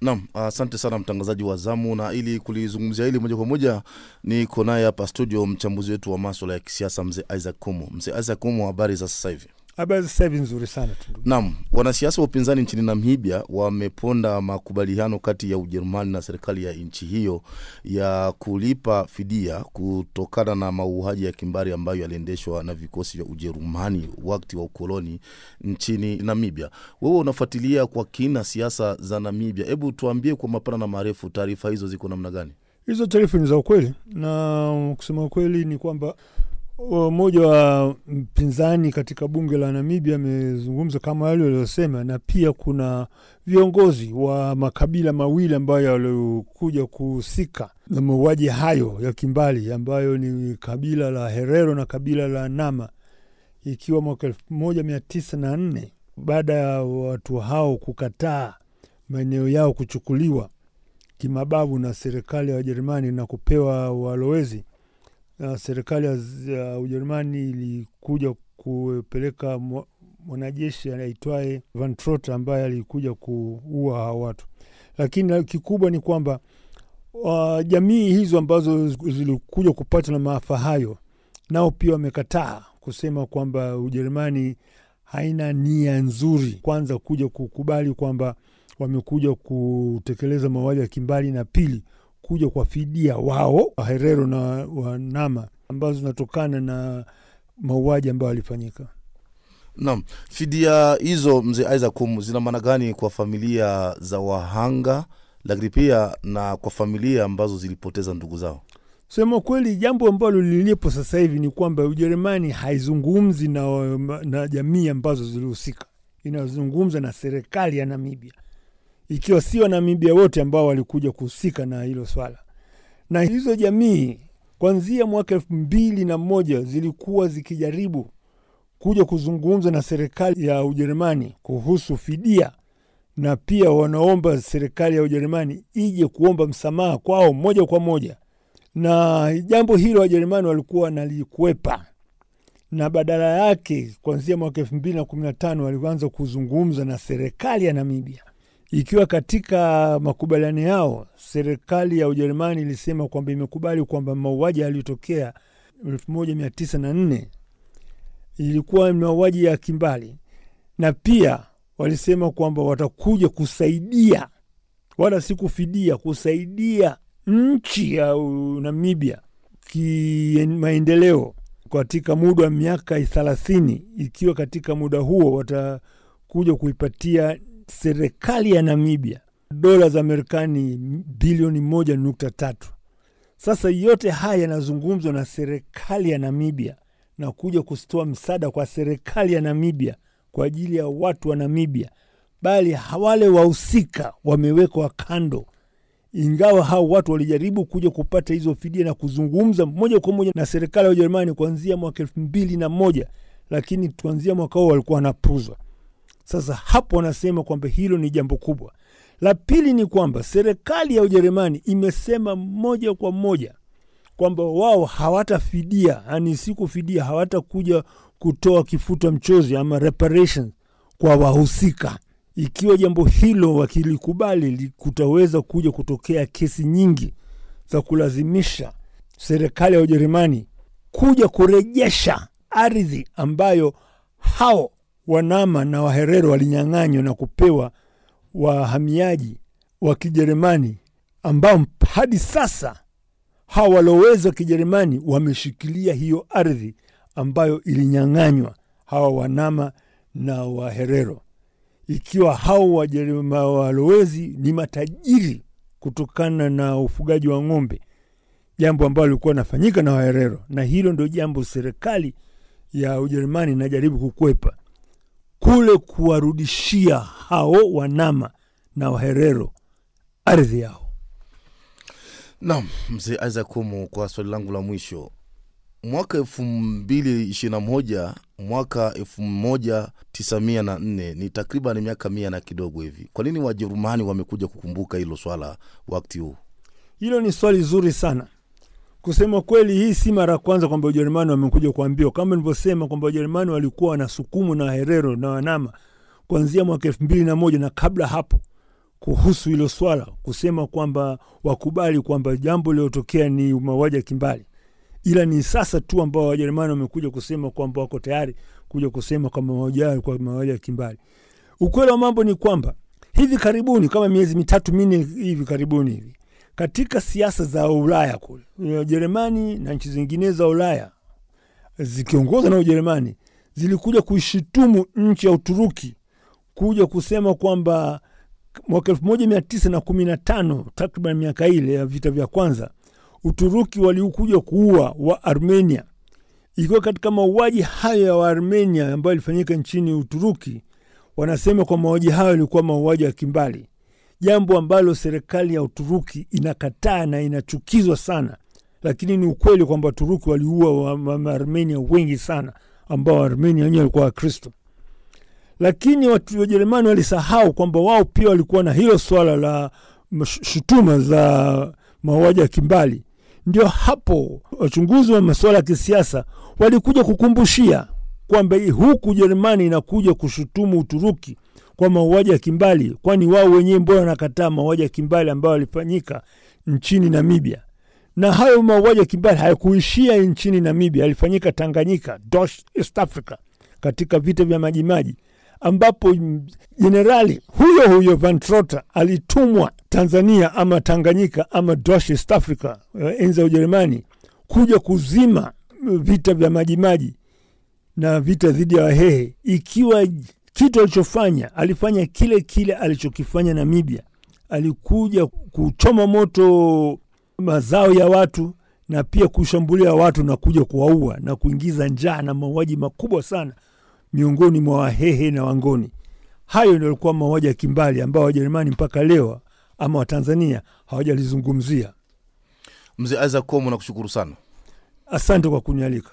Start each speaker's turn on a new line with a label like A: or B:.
A: Naam, asante sana mtangazaji wa zamu, na ili kulizungumzia hili moja kwa moja niko naye hapa studio mchambuzi wetu wa maswala ya kisiasa mzee Isaac Kumu. Mzee Isaac Kumu, habari za sasa hivi?
B: Habari sasa hivi nzuri sana.
A: Naam, wanasiasa wa upinzani nchini Namibia wameponda makubaliano kati ya Ujerumani na serikali ya nchi hiyo ya kulipa fidia kutokana na mauaji ya kimbari ambayo yaliendeshwa na vikosi vya Ujerumani wakati wa ukoloni nchini Namibia. Wewe unafuatilia kwa kina siasa za Namibia, hebu tuambie kwa mapana na marefu, taarifa hizo ziko namna gani?
B: Hizo taarifa ni za ukweli, na kusema ukweli ni kwamba mmoja wa mpinzani katika bunge la Namibia amezungumza kama yale waliosema, na pia kuna viongozi wa makabila mawili ambayo walikuja kuhusika na mauaji hayo ya kimbali ambayo ni kabila la Herero na kabila la Nama, ikiwa mwaka elfu moja mia tisa na nne baada ya watu hao kukataa maeneo yao kuchukuliwa kimabavu na serikali ya Wajerumani na kupewa walowezi serikali ya Ujerumani ilikuja kupeleka mwanajeshi anaitwaye Van Trott ambaye alikuja kuua hawa watu, lakini kikubwa ni kwamba uh, jamii hizo ambazo zilikuja kupata na maafa hayo nao pia wamekataa kusema kwamba Ujerumani haina nia nzuri, kwanza kuja kukubali kwamba wamekuja kutekeleza mauaji ya kimbali, na pili kuja kwa fidia wao Waherero na Wanama ambazo zinatokana na mauaji ambayo alifanyika.
A: Naam, fidia hizo mzee Isaac Kumu zina maana gani kwa familia za wahanga, lakini pia na kwa familia ambazo zilipoteza ndugu zao?
B: Sema kweli, jambo ambalo lilipo sasa hivi ni kwamba Ujerumani haizungumzi na, na jamii ambazo zilihusika, inazungumza na serikali ya Namibia ikiwa si Wanamibia wote ambao walikuja kuhusika na hilo swala. Na hizo jamii kuanzia mwaka elfu mbili na moja zilikuwa zikijaribu kuja kuzungumza na serikali ya Ujerumani kuhusu fidia, na pia wanaomba serikali ya Ujerumani ije kuomba msamaha kwao moja kwa moja, na jambo hilo Wajerumani walikuwa wanalikwepa, na badala yake kuanzia mwaka elfu mbili na kumi na tano walianza kuzungumza na serikali ya Namibia ikiwa katika makubaliano yao serikali ya Ujerumani ilisema kwamba imekubali kwamba mauaji yaliyotokea elfu moja mia tisa na nne ilikuwa mauaji ya kimbali, na pia walisema kwamba watakuja kusaidia, wala si kufidia, kusaidia nchi ya Namibia kimaendeleo katika muda wa miaka thelathini, ikiwa katika muda huo watakuja kuipatia serikali ya Namibia dola za Marekani bilioni moja nukta tatu. Sasa yote haya yanazungumzwa na serikali ya Namibia na kuja kutoa msaada kwa serikali ya Namibia kwa ajili ya watu wa Namibia, bali wale wahusika wamewekwa kando, ingawa hao watu walijaribu kuja kupata hizo fidia na kuzungumza moja kwa moja na serikali ya Ujerumani kuanzia mwaka elfu mbili na moja, lakini kuanzia mwaka huo walikuwa wanapuzwa. Sasa hapo wanasema kwamba hilo ni jambo kubwa. La pili ni kwamba serikali ya Ujerumani imesema moja kwa moja kwamba wao hawatafidia, yani si kufidia, hawatakuja kutoa kifuta mchozi ama reparations kwa wahusika. Ikiwa jambo hilo wakilikubali, kutaweza kuja kutokea kesi nyingi za kulazimisha serikali ya Ujerumani kuja kurejesha ardhi ambayo hao Wanama na Waherero walinyang'anywa na kupewa wahamiaji wa Kijerumani ambao hadi sasa hawa walowezi wa Kijerumani wameshikilia hiyo ardhi ambayo ilinyang'anywa hawa Wanama na Waherero, ikiwa hao walowezi ni matajiri kutokana na ufugaji wa ng'ombe, jambo ambalo lilikuwa nafanyika na Waherero, na hilo ndio jambo serikali ya Ujerumani inajaribu kukwepa kule kuwarudishia hao Wanama na Waherero ardhi yao.
A: Naam, mzee Isaac Kumu, kwa swali langu la mwisho, mwaka elfu mbili ishirini na moja mwaka elfu moja tisamia na nne ni takriban miaka mia na kidogo hivi. Kwa nini Wajerumani wamekuja kukumbuka hilo swala wakati huu?
B: Hilo ni swali zuri sana. Kusema kweli, hii si mara ya kwanza kwamba Ujerumani wamekuja kuambiwa. Kama nilivyosema kwamba Ujerumani walikuwa wanasukumu na Herero na Wanama kuanzia mwaka elfu mbili na moja na kabla hapo kuhusu hilo swala, kusema kwamba wakubali kwamba jambo lilotokea ni mauaji ya kimbali, ila ni sasa tu ambao Wajerumani wamekuja kusema kwamba wako tayari kuja kusema kwamba mauaji kwa mauaji ya kimbali. Ukweli wa mambo ni kwamba hivi karibuni, kama miezi mitatu minne hivi karibuni hivi, katika siasa za Ulaya kule, Ujerumani na nchi zingine za Ulaya zikiongozwa na Ujerumani zilikuja kuishitumu nchi ya Uturuki kuja kusema kwamba mwaka elfu moja mia tisa na kumi na tano takriban miaka ile ya vita vya kwanza, Uturuki walikuja kuua wa Armenia. Ikiwa katika mauaji hayo ya Waarmenia ambayo ilifanyika nchini Uturuki, wanasema kwa mauaji hayo yalikuwa mauaji ya kimbali, jambo ambalo serikali ya Uturuki inakataa na inachukizwa sana, lakini ni ukweli kwamba Waturuki waliua Waarmenia wengi sana ambao Waarmenia wenyewe walikuwa Wakristo lakini Wajerumani walisahau kwamba wao pia walikuwa na hilo swala la shutuma za mauaji ya kimbali. Ndio hapo wachunguzi wa masuala ya kisiasa walikuja kukumbushia kwamba huku Ujerumani inakuja kushutumu Uturuki kwa mauaji ya kimbali, kwani wao wenyewe mbona wanakataa mauaji ya kimbali ambayo yalifanyika nchini Namibia? Na hayo mauaji ya kimbali hayakuishia nchini Namibia, yalifanyika Tanganyika, East Africa, katika vita vya Majimaji ambapo jenerali huyo huyo Van alitumwa Tanzania ama Tanganyika ama East Africa, enzi ya Ujerumani, kuja kuzima vita vya Majimaji na vita dhidi ya Wahehe, ikiwa kitu alichofanya alifanya kile kile alichokifanya Namibia. Alikuja kuchoma moto mazao ya watu na pia kushambulia watu na kuja kuwaua na kuingiza njaa na mauaji makubwa sana miongoni mwa Wahehe na Wangoni. Hayo ndio alikuwa mauaji ya kimbali ambao Wajerumani mpaka leo ama Watanzania hawajalizungumzia.
A: Mzee Isaac Komo, nakushukuru sana,
B: asante kwa kunialika.